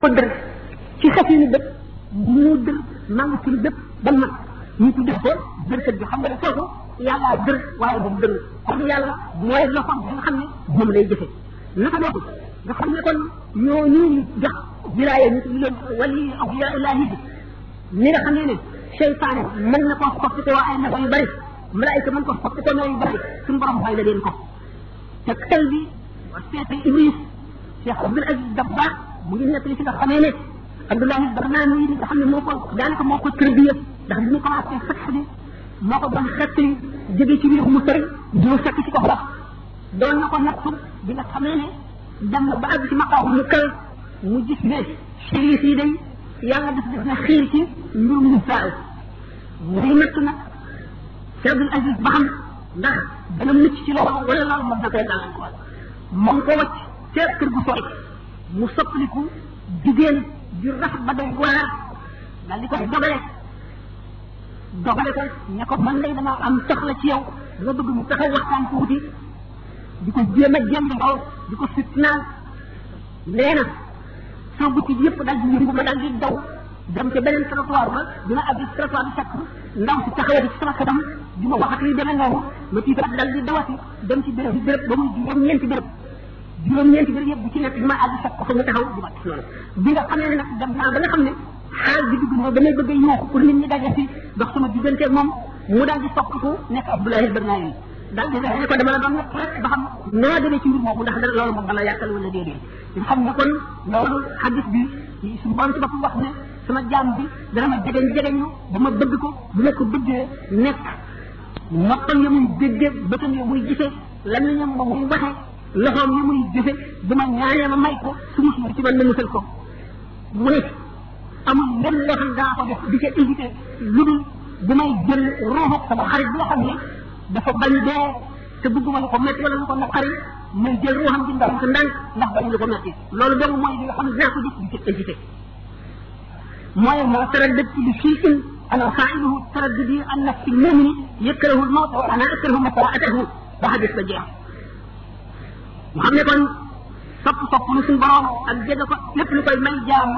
ko dër ci xef yi ni bët moo dër maa ngi ci lu bépp ba mag ñu ko def ko dërkat bi xam nga ne kooku yàlla dër waaye bu mu dër kon yàlla mooy loxoom bi nga xam ne moom lay jëfe naka nekk nga xam ne kon ñoo ñu jox wilaaya ñu ñu leen wali ak yaa ilaahi bi ñi nga xam ne ne seytaane mën na koo xotti ko ay nafa yu bari malaayika mën ko xotti ko nooyu bari suñu borom fay la leen ko tegtal bi wa seeti Ibris Cheikh Abdul Aziz Dabba mu ngi nekk li ci nga xamee ne Abdullah Barnaam yi nga xam ne moo ko daanaka moo ko tërbiya ndax bi ñu commencé fekk bi moo ko doon xett yi jóge ci réew mu sori ñëw fekk ci ko wax doon na ko nattu bi nga xamee ne dem na ba àgg ci maqaaw mu kal mu gis ne chérif yi day yàlla daf def na xiir ci mbirum lu saaw muy nattu nag Cheikh Abdoul Aziz ba xam ndax dana mucc ci loolu wala loolu moom da koy gàllankoor ma ngi ko wàcc ca kër gu sori mu soppaliku jigéen ju rafet ba doy waar daal di ko dogale dogale ko ne ko man lay dama am soxla ci yow dama bëgg mu taxaw waxtaan tuuti di ko jéem a jënd di ko fitnaal nee na sama buti bi yëpp daal di yëngu ma daal di daw dem ca beneen trottoir ba dina àgg ci trottoir bi fekk ndaw si taxawati ci sama kanam di ma wax ak li demee noonu ma tiitaat daal di dawati dem ci béréb béréb ba muy juróom-ñeenti béréb juróom-ñeenti béréb yëpp bu ci nekk bi ma àgg fekk ko fa nga taxaw di ma gis noonu bi nga xamee ne nag dem naa ba nga xam ne xaal bi dugg na damay bëgg a yuuxu pour nit ñi daje si dox sama digganteeg moom mu daal di topp ko nekk Abdoulaye Barna yi daal di ne ko dama la doon nekk rek ba xam noo demee ci mbir moomu ndax dara loolu moom dama yàkkal wala déedéet ñu xam nga kon loolu xadis bi suñu borom ci boppam wax ne sama jaam bi dana ma jegeñ jegeñ lu ba ma bëgg ko bu ma ko bëggee nekk noppal ya muy déggee bëtam ya muy gisee lan la ñam ba muy waxee loxoom ya muy jëfe bu ma ñaanee ma may ko su musul ci man na musal ko mu ne amul lenn loo xam daa ko def di ca évité lu dul bu may jël ruuxu sama xarit bi nga xam ne dafa bañ dee te bëgguma lu ko métti wala lu ko naqari may jël ruuxam ci ndànk ndànk ndax bañ lu ko métti loolu dong mooy li nga xam ne naa ko jëkk di jëkk invité mooy ma taraddad li shay'in ana fa'iluhu taraddudi an nafsi mumini yakrahu al mawt wa ana akrahu masa'atahu ba xadis ba jeex mu xam ne kon sopp sopp lu suñ borom ak jege ko lépp lu koy may jaam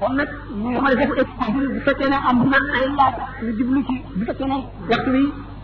kon nag ñu ngi def exposé bu fekkee ne am na ay laaj ñu jublu ci bu fekkee ne waxtu bi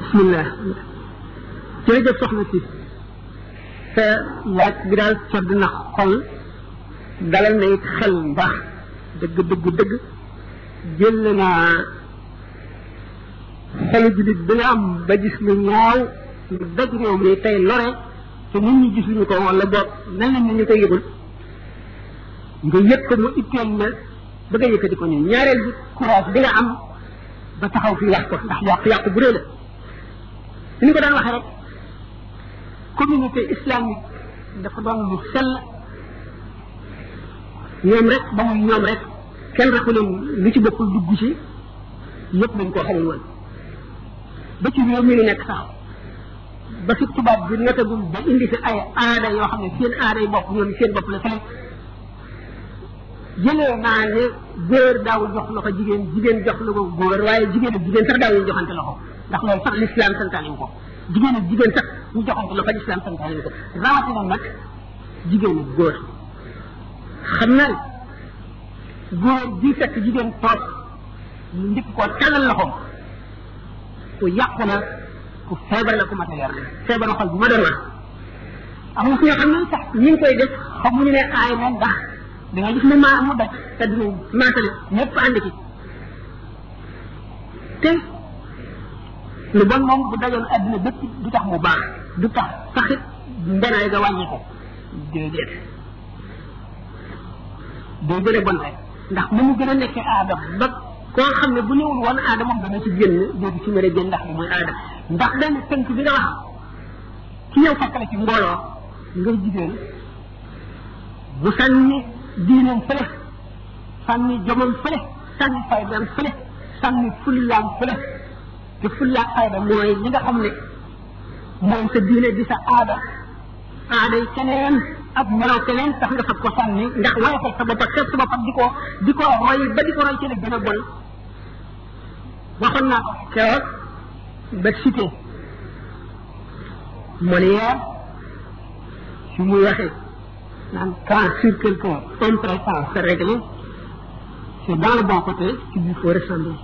bismillah jërëjëf soxna si sa laaj bi daal sedd na xol dalal na it xel mu baax dëgg dëgg dëgg jël naa xelu jullit bi nga am ba gis lu ñaaw lu daj réew mi tey lore te nit ñi gisuñu ko wala boog mel na ni ñu ko yëgul nga yëg ko mu itteel la ba nga yëkkati ko ñun ñaareel bi courage bi nga am ba taxaw fi wax ko ndax yàq yàq bu rëy la ni ko daan waxee rek communauté islamique dafa doon lu sell ñoom rek ba muy ñoom rek kenn raxu leen lu ci bokkul dugg ci yëpp dañ koo xamul woon ba ci réew mi ñu nekk sax ba fi tubaab bi netagul ba indi fi ay aada yoo xam ne seen aada yi bopp ñoom seen bopp la feneen jëlee naa ne góor daawul jox loxo jigéen jigéen jox loxo góor waaye jigéen ak jigéen sax daawul joxante loxo ndax loolu sax lislaam santaane wu ko jigéen ak jigéen sax ñu joxante loxo lislaam santaane na ko rawatina nag jigéen ak góor xam naa góor bi fekk jigéen toog mu njëkk koo tàllal loxoom ku yàqu la ku feebar la ku mat a yar la feebaru xol bu ma doon wax am na fi nga xam ne sax ñu ngi koy def xamuñu ne aay na ndax da ngay gis ne maa mu daj te du maasale ñëpp ànd ci te lu bon moom bu dajoon adduna bépp du tax mu baax du tax saxit mbenaay ga wàññi ko déedéet day gën a bon rek ndax mu mu gën a nekkee aadam ba koo xam ne bu newul woon aada moom dana ci génn dootu ci mën a génn ndax li mooy aada ndax benn tënk bi nga wax ci yow fekk la ci mbooloo nga jigéen bu sànni diineem fële sànni jomam fële sànni faydam fële sànni fullaam fële te fullaak fayda mooy li nga xam ne mooy sa diine di sa aada aaday keneen ak melaw keneen tax nga fab ko sànni ndax woyofal sa bopp ak xeeb sa bopp ak di ko di ko roy ba di ko roy ci la gën a bon waxoon naa ko keroog ba cité Molière fi muy waxee naan temps sur quelqu'un entre temps c'est réglé c'est dans le bon côté qu'il lui faut ressembler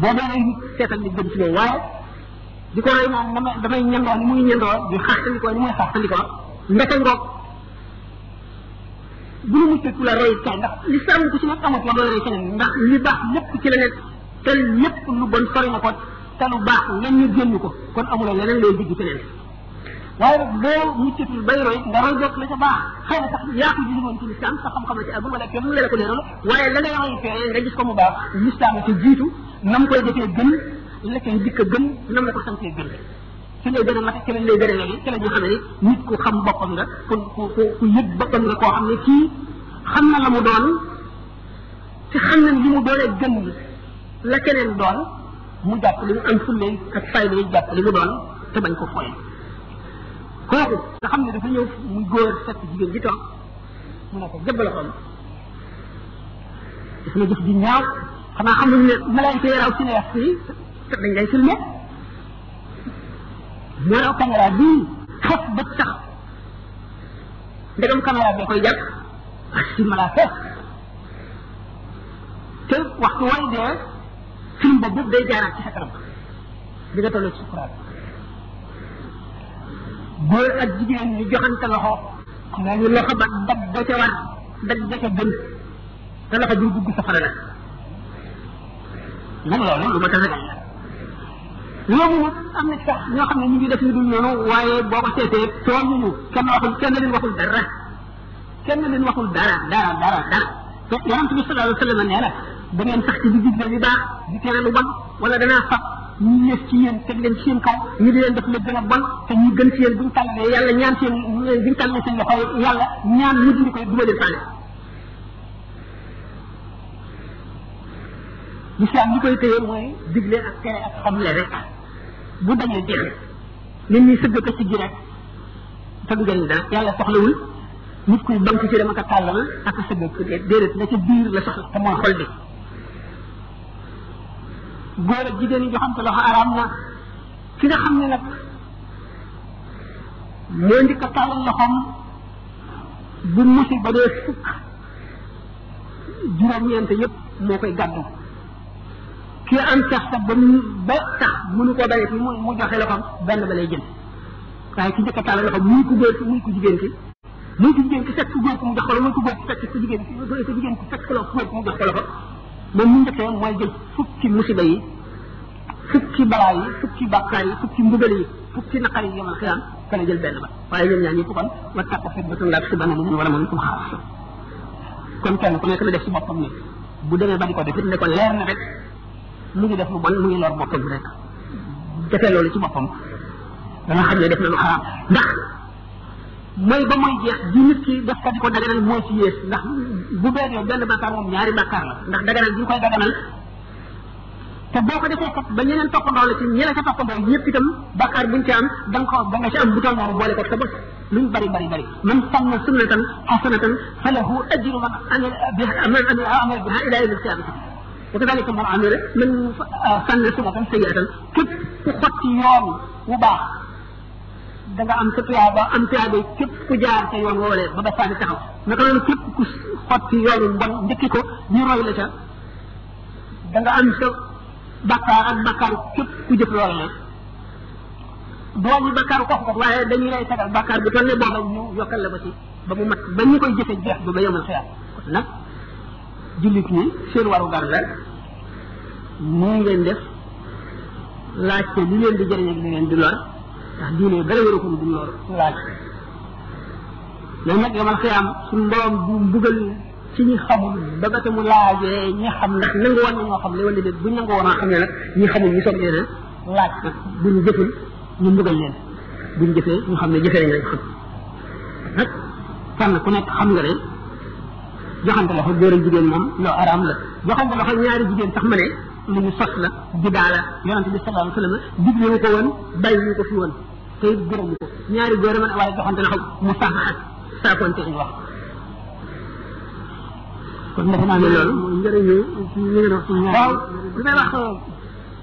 boo demee nit seetal ni jëm ci loolu waaye di ko roy moom dama damay ñandoo ni muy ñandoo di xaxtandikoo ni muy xaxtandikoo ndeke ngoog bu ñu muccee ku la roy kay ndax li sàmm ku ci nekk amut la doy roy keneen ndax li baax lépp ci la nekk te lépp lu bon sori na ko te lu baax lenn ñu génn ko kon amuloo leneen looy digg keneen waaye nag boo muccatul bay roy nga roy jot la ca baax xëy na sax yaa ko gisul woon ci lislaam sa xam-xam a ci agul wala kenn mu la ko leeral waaye la ngay roy fee nga gis ko mu baax lislaam a ca jiitu nam koy defee gën la koy dikk a gën nam la ko santee gën ci lay gën a mate ci lañ lay gën a léegi ci la ñu xam ne nit ku xam boppam nga ku ku ku yëg boppam nga koo xam ne kii xam na la mu doon ci xam nañ li mu doole gën la keneen doon mu jàpp li mu am fulle ak fayda yi jàpp li mu doon te bañ ko foye kooku nga xam ne dafa ñëw mu góor fekk jigéen bi toog mu ne ko jëbb la xool daf la jëf di ñaaw xanaa xamuñ ne malaayika yi raw ci neex fii te dañ lay filmé moo raw caméra bii xef ba tax ndegam caméra bee koy jàpp ak si malaaka te waxtu way dee film boobu boobu day jaaraat ci sa kanam di nga toll ci sukuraat góor ak jigéen ñu joxante loxo naa ñu loxo ba dag da ca war dag da ca gën te loxo bi dugg safara la moom loolu lu ma ta ragal loolu nag am na sax ñoo xam ne ñu ngi def ñu dul noonu waaye boo ko seetee tooñuñu kenn waxul kenn leen waxul dara kenn leen waxul dara dara dara dara te yonent bi sallallahu alayhi wa sallam nee na da ngeen sax ci di digle lu baax di tere lu bon wala danaa fab ñu yées ci yéen teg leen ci seen kaw ñu di leen def la gën a bon te ñu gën ci yéen buñ tàllee yàlla ñaan seen buñ tàllee seen loxo yàlla ñaan mu dindi koy duma leen faale lislaam li koy téye mooy digle ak tere ak xamle rek bu dañee jeex nit ñi sëgg ko ci gi rek te du jëriñ dara yàlla soxlawul nit kuy bank ci dama ko tàllal ak a sëgg ko déedéet la ca biir la soxla te mooy xol bi góor ak jigéen yi joxante loxo araam na ki nga xam ne nag moo njëkk a tàllal loxoom bu musi ba dee fukk juróom-ñeent yëpp moo koy gàddu ki am tax sa ba ba tax mënu ko bañ mu mu joxe loxoom benn ba lay jël waaye ki njëkk a tàllal loxo muy ku góor ki muy ku jigéen ki muy ku jigéen ki fekk ku góor ki mu jox ko loxo muy ku góor ki fekk ku jigéen ki ku jigéen ki fekk ku loxo góor ki mu jox ko loxo moom mu njëkkee mooy jël fukki musiba yi fukki balaa yi fukki bàkkaar yi fukki mbugal yi fukki naqar yi yomal xiyaam ka la jël benn ba waaye ñoom ñaar ñëpp kon wa tàkko fet ba tunlaak si bana mumin wala moom kum xaas kon kenn ku nekk la def si boppam ne bu demee ba di ko def it ne ko leer na rek mu ngi def lu bon mu ngi lor boppam rek defee loolu ci boppam da nga xam ne def na lu xaraam ndax mooy ba mooy jeex di nit ki def ko di ko daganal moo ci yées ndax bu benn yoon benn bàkkaar moom ñaari bàkkaar la ndax daganal bi ñu koy daganal te boo ko defee kat ba ñeneen toppandoo la ci ñi la ca toppandoo ñëpp itam bàkkaar buñ ci am da nga ko da nga ci am bu toll noonu boole ko sa bos luñ bari bari bari man sanna sunnatan hasanatan falahu ajru man amila biha man amila biha ila yawmil qiyamah wa kadalika man amila man sanna sunatan sayyi'atan képp ku xotti yoon wu baax da nga am sa tuyaaba am tuyaaba képp ku jaar sa yoon woowalee ba ba sànni taxaw naka noonu képp ku xotti yoonu mbon njëkki ko ñu roy la ca da nga am sa bakkaar ak bakkaar képp ku jëf loola la doo ñu bakkaar kooku kat waaye dañuy lay tegal bakkaar bu toll ne booba ñu yokkal la ko ci ba mu mat ba ñu koy jëfe jeex ba ba yemal xiyaam kon nag jullit ñi seen warugar la nii ngeen def laajte li leen di jëriñ ak li leen di lor ndax diine dara wéru ko du lor laaj léegi nag yomal xiyaam suñu borom bu mbugal ci ñi xamul ba ba te mu laajee ñi xam ndax nangu woon nañoo xam li wala déet buñ nangu woon a xam ne nag ñi xamul ñu soog leen a laaj nag buñ jëful ñu mbugal leen buñ jëfee ñu xam ne jëfee nañ lañ xam nag fànn ku nekk xam nga ne joxante loxo góor ak jigéen moom loo araam la joxante loxo ñaari jigéen sax ma ne lu ñu sos la bidaa la yonent bi sallallahu alayhi wa sallam digle wu ko woon bàyyi wu ko fi woon te it gërëm ko ñaari góor a mën a waaye joxante loxo mu sax ak saakonte ñu wax kon defe naa ne loolu njëriñu ci li nga wax waaw li may wax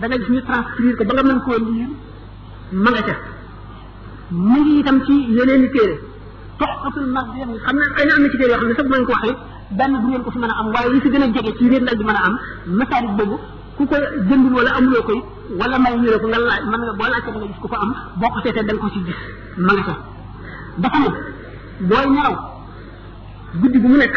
da nga gis ñu transcrire ko ba nga mën koo lire ma nga ca mu ngi itam ci yeneen i téere toxatul mag bi xam ne xëy na am na ci téere yoo xam ne sax bu ngeen ko waxee benn bu ngeen ko fi mën a am waaye li si gën a jege ci ngeen dal di mën a am masaalik boobu ku ko jëndul wala amuloo koy wala may ñu la ko nga laaj mën nga boo laajte da nga gis ku ko am boo ko seetee da nga ko si gis ma nga ca dafa ne booy nelaw guddi bu mu nekk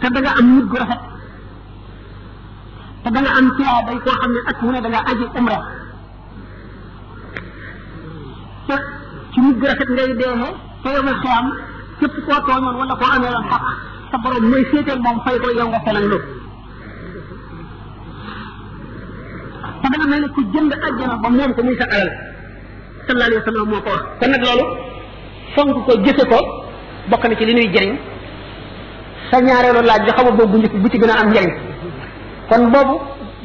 te da nga am nit gu rafet te da nga am tuyaa day koo xam ne at mu ne da nga aji umra te ci nit gu rafet ngay deexee te yow ma xiyam képp koo tooñoon wala koo amee loon xaq sa borom mooy féeteel moom fay ko yow nga feneen lu te da nga mel ne ku jënd àjjana ba moom ko muy sa alal sallallahu alayhi wa sallam moo ko wax kon nag loolu fonk ko jëfe ko bokk na ci li ñuy jëriñ sa ñaareelu laaj bi xamul boobu bu njëkk bu ci gën a am njëriñ kon boobu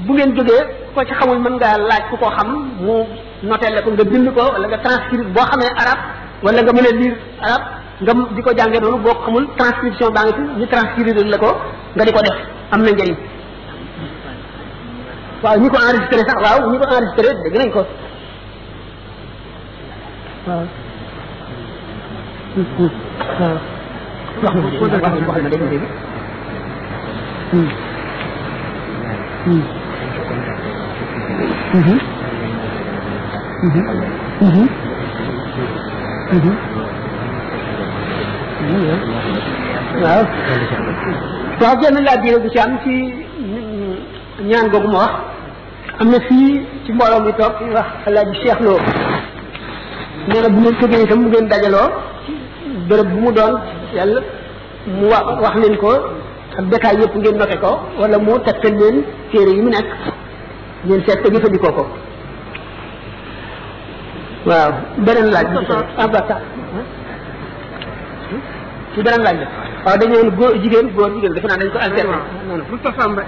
bu ngeen jógee ko ci xamul mën ngaa laaj ku ko xam mu noté la ko nga bind ko wala nga transcrire boo xamee arab wala nga mën a lire arab nga di ko jàngee noonu boo xamul transcription baa ngi fi ñu transcrire la ko nga di ko def am na njëriñ waaw ñi ko enregistré sax waaw ñi ko enregistré dégg nañ ko waaw. waaw. wax bu ko defee wax na dégg dégg. waaw. waaw genn laaj bi la bu ci am ci ñaan googu ma wax. am na fii ci mbooloo mi toog ñu wax alaaji Cheikh Lo nee na bu ngeen jógee itam bu ngeen dajaloo bërëb bu mu doon yàlla mu wax wax leen ko ak détail yëpp ngeen noté ko wala mu tegtal leen téere yi mu nekk ngeen seet ko jëfandikoo ko waaw beneen laaj bi ah ba sax ci beneen laaj bi waaw dañu woon góor jigéen góor jigéen defe naa dañ ko alterné Moustapha Mbaye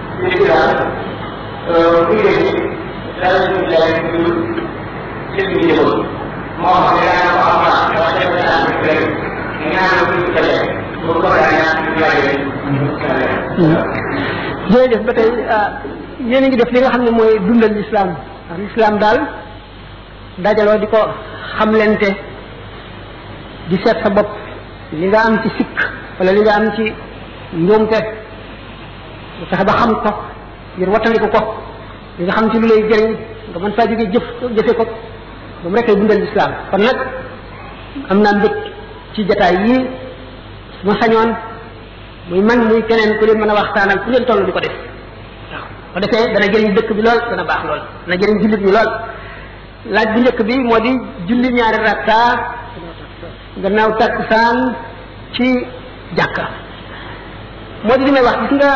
jërëjëf ba tey yéen a ngi def li nga xam ne mooy dundal lislaam ndax lislaam daal dajaloo di ko xamlente di seet sa bopp li nga am ci sikk wala li nga am ci njuumte nga fexe ba xam ko ngir wattandiku ko li nga xam ci lu lay jëriñ nga mën faa jóge jëf jëfe ko moom rek ay dundal lislaam kon nag am naa mbëg ci jataay yii su ma sañoon muy man muy keneen ku leen mën a waxtaanal ku leen toll di ko def waaw ko defee dana jëriñ dëkk bi lool dana baax lool dana jëriñ jullit ñi lool laaj bu njëkk bi moo di julli ñaari rakka gannaaw takkusaan ci jàkka moo di li may wax gis nga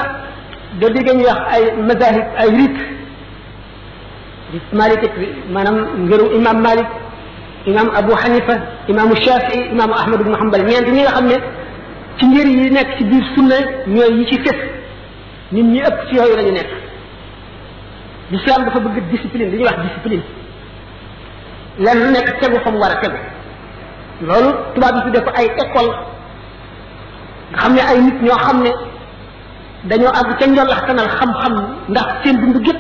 doo dégg ñuy wax ay mazahib ay rit rit malik maanaam ngëru imam malik imam abu xanifa imaamu shafii imaamu ahmad ibnu hambal ñeent ñi nga xam ne ci ngir yi nekk ci biir sunna ñooy yi ci fës nit ñi ëpp ci yooyu la ñu nekk l'islam dafa bëgg discipline li ñuy wax discipline lenn lu nekk tegu fa mu war a tegu loolu tubaab bi tuddee ko ay école nga xam ne ay nit ñoo xam ne dañoo àgg ca njolaxtanal xam-xam ndax seen dund gépp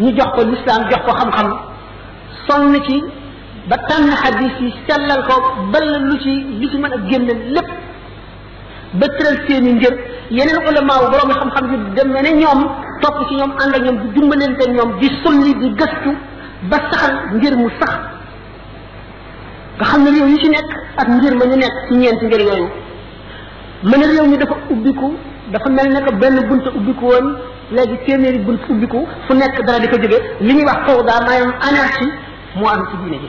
ñu jox ko lislaam jox ko xam-xam sonn ci ba tànn xadis yi sellal ko bal lu ci li ci mën a génn lépp ba tëral seen i ngir yeneen ulama wu borom xam-xam yu dem na ne ñoom topp ci ñoom ànd ak ñoom di dimbalante ñoom di sulli di gëstu ba saxal ngir mu sax nga xam ne réew yi ci nekk ak ngir ma ñu nekk ci ñeenti ngir yooyu mën a réew mi dafa ubbiku dafa mel ne que benn bunt ubbiku woon léegi téeméeri bunt ubbiku fu nekk dara di ko jóge li ñuy wax fawda maanaam anarchie moo am ci diine ji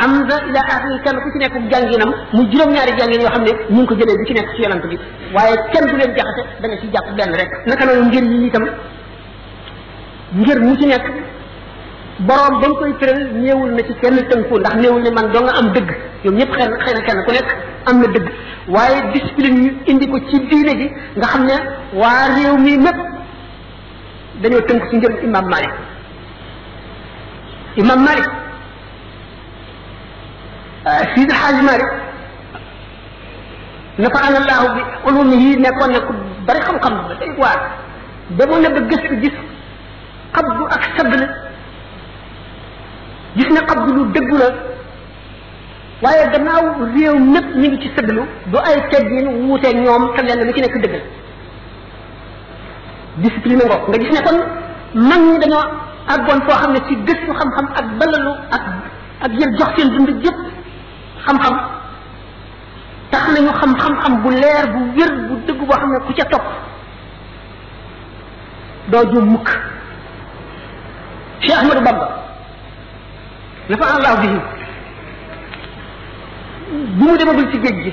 hamza ila axiri kenn ku ci nekk jànginam mu juróom-ñaari jàngin yoo xam ne ñu ngi ko jëlee bu ci nekk ci yonant bi waaye kenn du leen jaxase da nga ci jàpp benn rek naka noonu ngir yi itam ngir mu ci nekk boroom ba mu koy tëral néewul na ci kenn tënku ndax néewul ne man doo nga am dëgg ñoom ñëpp xëy na xëy na kenn ku nekk am na dëgg waaye discipline ñu indi ko ci diine ji nga xam ne waa réew mi mépp dañoo tënk ci ngir imam malik imam malik Sidi Xaaj Malik nafaana laahu bi ulumihi nekkoon na ku bari xam-xam ba day waar demoon na ba gëstu gis xabdu ak sadd la gis ne xabdu lu dëggu la waaye gannaaw réew mépp ñu ngi ci sëddlu du ay teggin wuuteeg ñoom te lenn lu ci nekk dëgg la discipline ngoog nga gis ne kon mag ñi dañoo àggoon foo xam ne ci gëstu xam-xam ak balalu ak ak yër jox seen dund yëpp xam-xam tax nañu xam xam-xam bu leer bu wér bu dëgg boo xam ne ku ca topp doo juum mukk Cheikh Ahmadou Bamba nafa allahu bihi bu mu demagul ci géej gi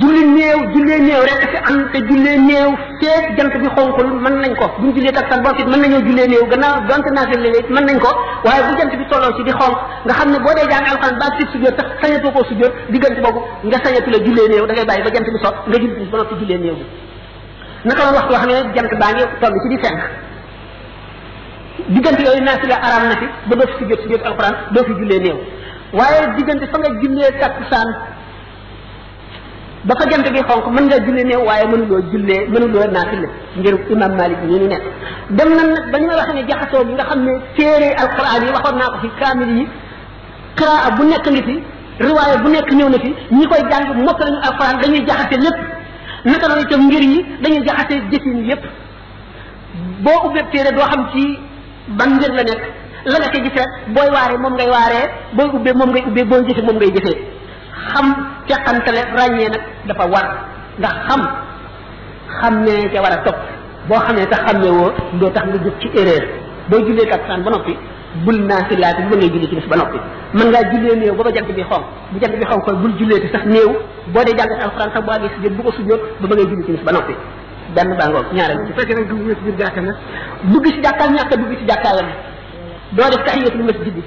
julli néew jullee néew rek fi am te jullee néew feeg jant bi xonkul mën nañ ko buñ jullee takkusaan ba mën nañoo jullee néew gannaaw donte naa fi léegi mën nañ ko waaye bu jant bi tolloo ci di xonk nga xam ne boo dee jàng alxuraan ba sib sujjóot sax sañatoo koo sujjóot diggante boobu nga sañatu la jullee néew da ngay bàyyi ba jant bi so nga julli ba noppi jullee néew bi naka la waxtu wax ne jant baa ngi toll ci di fenk diggante yooyu naasi la araam na fi ba doo fi si jot si jot alxuraan doo fi jullee néew waaye diggante fa nga jullee takkusaan ba fa jant bi xonk mën nga jullee néew waaye mënuloo jullee mënuloo naasi la ngir imam malik ñu ñu nekk dem na nag ba ñu wax ne jaxasoo bi nga xam ne téere alxuraan yi waxoon naa ko fi kaamil yi qiraa bu nekk ngi fi riwaaya bu nekk ñëw na fi ñi koy jàng mokk nañu alxuraan dañuy jaxase lépp naka noonu itam ngir yi dañuy jaxase jëfin yépp boo ubbee téere doo xam ci ban mbir la nekk la nga ca gis rek booy waaree moom ngay waaree booy ubbee moom ngay ubbee booy jëfe moom ngay jëfee xam teqantale ràññee nag dafa war ndax xam xam ne ca war a topp boo xamee tax xam ne woo doo tax nga jóg ci erreur boo jullee takkusaan ba noppi bul naa si laati bu ngay julli ci bis ba noppi mën ngaa jullee néew ba ba jant bi xonq bu jant bi xonq bul jullee te sax néew boo dee jàng alxuraan sax boo àggee sujjóot bu ko sujjóot ba ba ngay julli ci bis ba noppi benn bàngoog ñaareel bu fekkee nag dugg nga ci biir jàkka nag dugg ci jàkkaal ñàkk a dugg ci jàkkaal la doo def tahiyatul masjid bi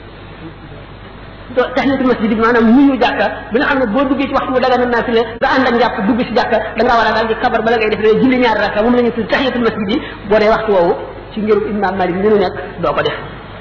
doo tahiyatul masjid bi maanaam nuyu jàkka bi nga xam ne boo duggee ci waxtu bu daga na naa fi ne nga ànd ak njàpp dugg ci jàkka da ngaa war a daal di kabar bala ngay def rek julli ñaari rakka moom la ñu tudd tahiyatul masjid bi boo dee waxtu woowu ci ngërum imam malik li ñu nekk doo ko def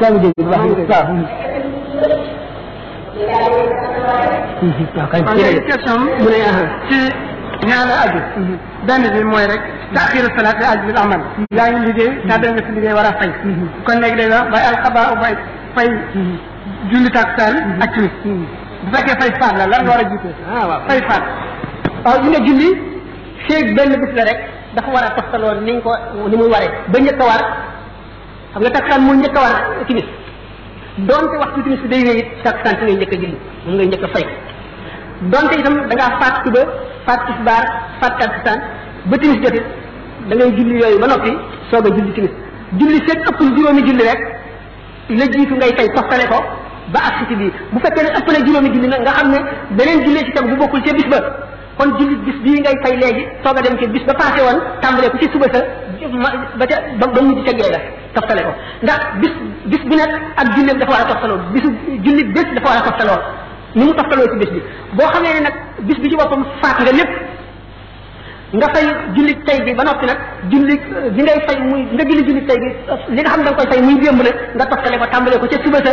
yaa ngi dégg bu baax waaw. waaw kay léegi question mu ne ci ñaari aju benn bi mooy rek taaxiru salaat aju bi amal yaa ngi liggéey daa dem nga si liggéey war a fay kon léegi day wax bay alxabaa u bay fay julli taksaan ak timis bu fekkee fay faat la lan nga war a jiite ah waaw fay faat waaw ñu ne julli feeg benn bis la rek dafa war a toftaloo niñ ko ni muy waree ba njëkk a war xam nga takkusaan moo njëkk a war timis donte waxtu timis bi day wéy it takkusaan si ngay njëkk a julli moom ngay njëkk a fay donte itam da ngaa faat suba faat tisbaar faat takkusaan ba timis jot it da ngay julli yooyu ba noppi soog a julli timis julli seet ëppul juróomi julli rek la jiitu ngay fay toftale ko ba ak si bii bu fekkee ne ëpp na juróomi julli nag nga xam ne beneen julli ci tam bu bokkul ca bis ba kon julli bis bii ngay fay léegi soog a dem ci bis ba passé woon tàmbalee ko ci suba sa ba ca ba ba mujj ca gee la toftale ko ndax bis bis bu nekk ak julleem dafa war a toftaloo bisu julli bés dafa war a toftaloo ni mu toftaloo ci bés bi boo xamee ne nag bis bi ci boppam faat nga lépp nga fay julli tey bi ba noppi nag julli bi ngay fay muy nga julli julli tey bi li nga xam da nga koy fay muy démb nag nga toftale ko tàmbalee ko ca suba sa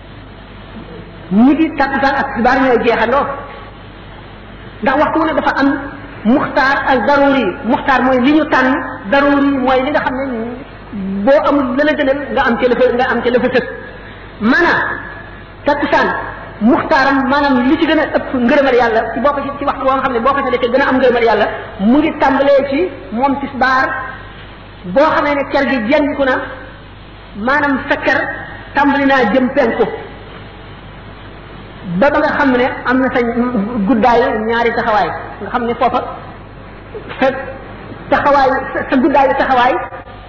ñi di takkusaan ak tisbaar ñooy jeexandoo ndax waxtu wu ne dafa am muxtaar ak daruri muxtaar mooy li ñu tànn daruri mooy li nga xam ne boo amul la la gënal nga am ca la fa nga am ca la fa sës maanaam takkusaan muxtaaram maanaam li ci gën a ëpp ngërëmal yàlla ci boo ko ci ci waxtu woo nga xam ne boo ko ci defee gën a am ngërëmal yàlla mu ngi tàmbalee ci moom tisbaar boo xamee ne ker gi jenn ku na maanaam sa kër tàmbali naa jëm penku ba ba nga xam ne am na sa guddaayu ñaari taxawaay nga xam ne foofa sa taxawaay sa guddaayu taxawaay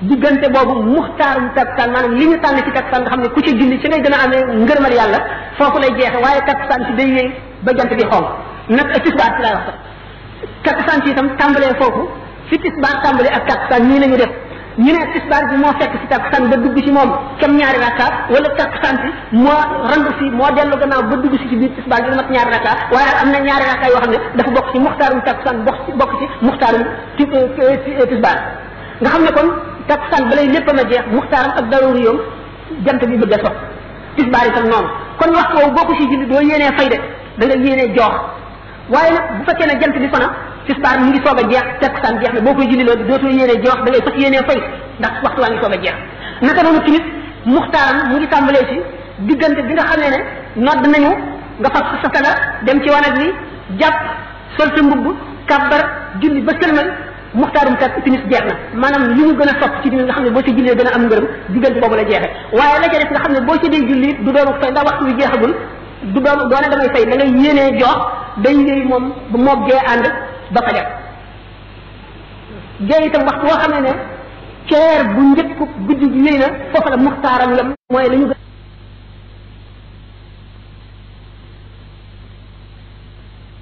diggante boobu muxtaarum takkusaan maanaam li ñu tànn ci takkusaan nga xam ne ku ci julli ci ngay gën a amee ngërëmal yàlla foofu lay jeexe waaye takkusaan si day yëy ba jant bi xonk nag tisbaar si laay wax takkusaan si itam tàmbalee foofu fi tisbaar tàmbalee ak takkusaan nii la ñu def ñu ne tisbaar bi moo fekk si takkusaan ba dugg si moom kem ñaari rakka wala takkusaan si moo randu si moo dellu gannaaw ba dugg si ci biir tisbaar bi mat ñaari rakka waaye daal am na ñaari rakka yoo xam ne dafa bokk ci muxtaarum takkusaan bokk ci bokk ci muxtaarum ti tisbaar nga xam ne kon takkusaan balay léppam a jeex muxtaaram ak daruri yoom jant bi bëgg a sox tisbaar itam noonu kon waxtu woowu boo ko si julli doo yéenee fay de da nga yéenee joox waaye nag bu fekkee ne jant bi sona tisbaar mu ngi soog a jeex takkusaan jeex na boo koy julli loolu dootoo yéenee jox da ngay fas yéenee fay ndax waxtu waa ngi soog a jeex naka noonu tamit muxtaaram mu ngi tàmbalee ci diggante bi nga xamee ne nodd nañu nga fas sa sala dem ci wanag wi jàpp sol sa mbubb kàbbar julli ba sëlmal muxtaarum kat timis jeex na maanaam li mu gën a sopp ci diine nga xam ne boo ci jullee gën a am ngërëm diggante boobu la jeexe waaye la ca def nga xam ne boo ci dee julli du doon fay ndax waxtu wi jeexagul du doon doone damay fay da ngay yéenee jox day yéey moom bu moog gee ànd ba fajar gee itam waxtu woo xam ne ne ceer bu njëkk guddi gi yéy na foofa la muxtaaram la mooy la ñu gën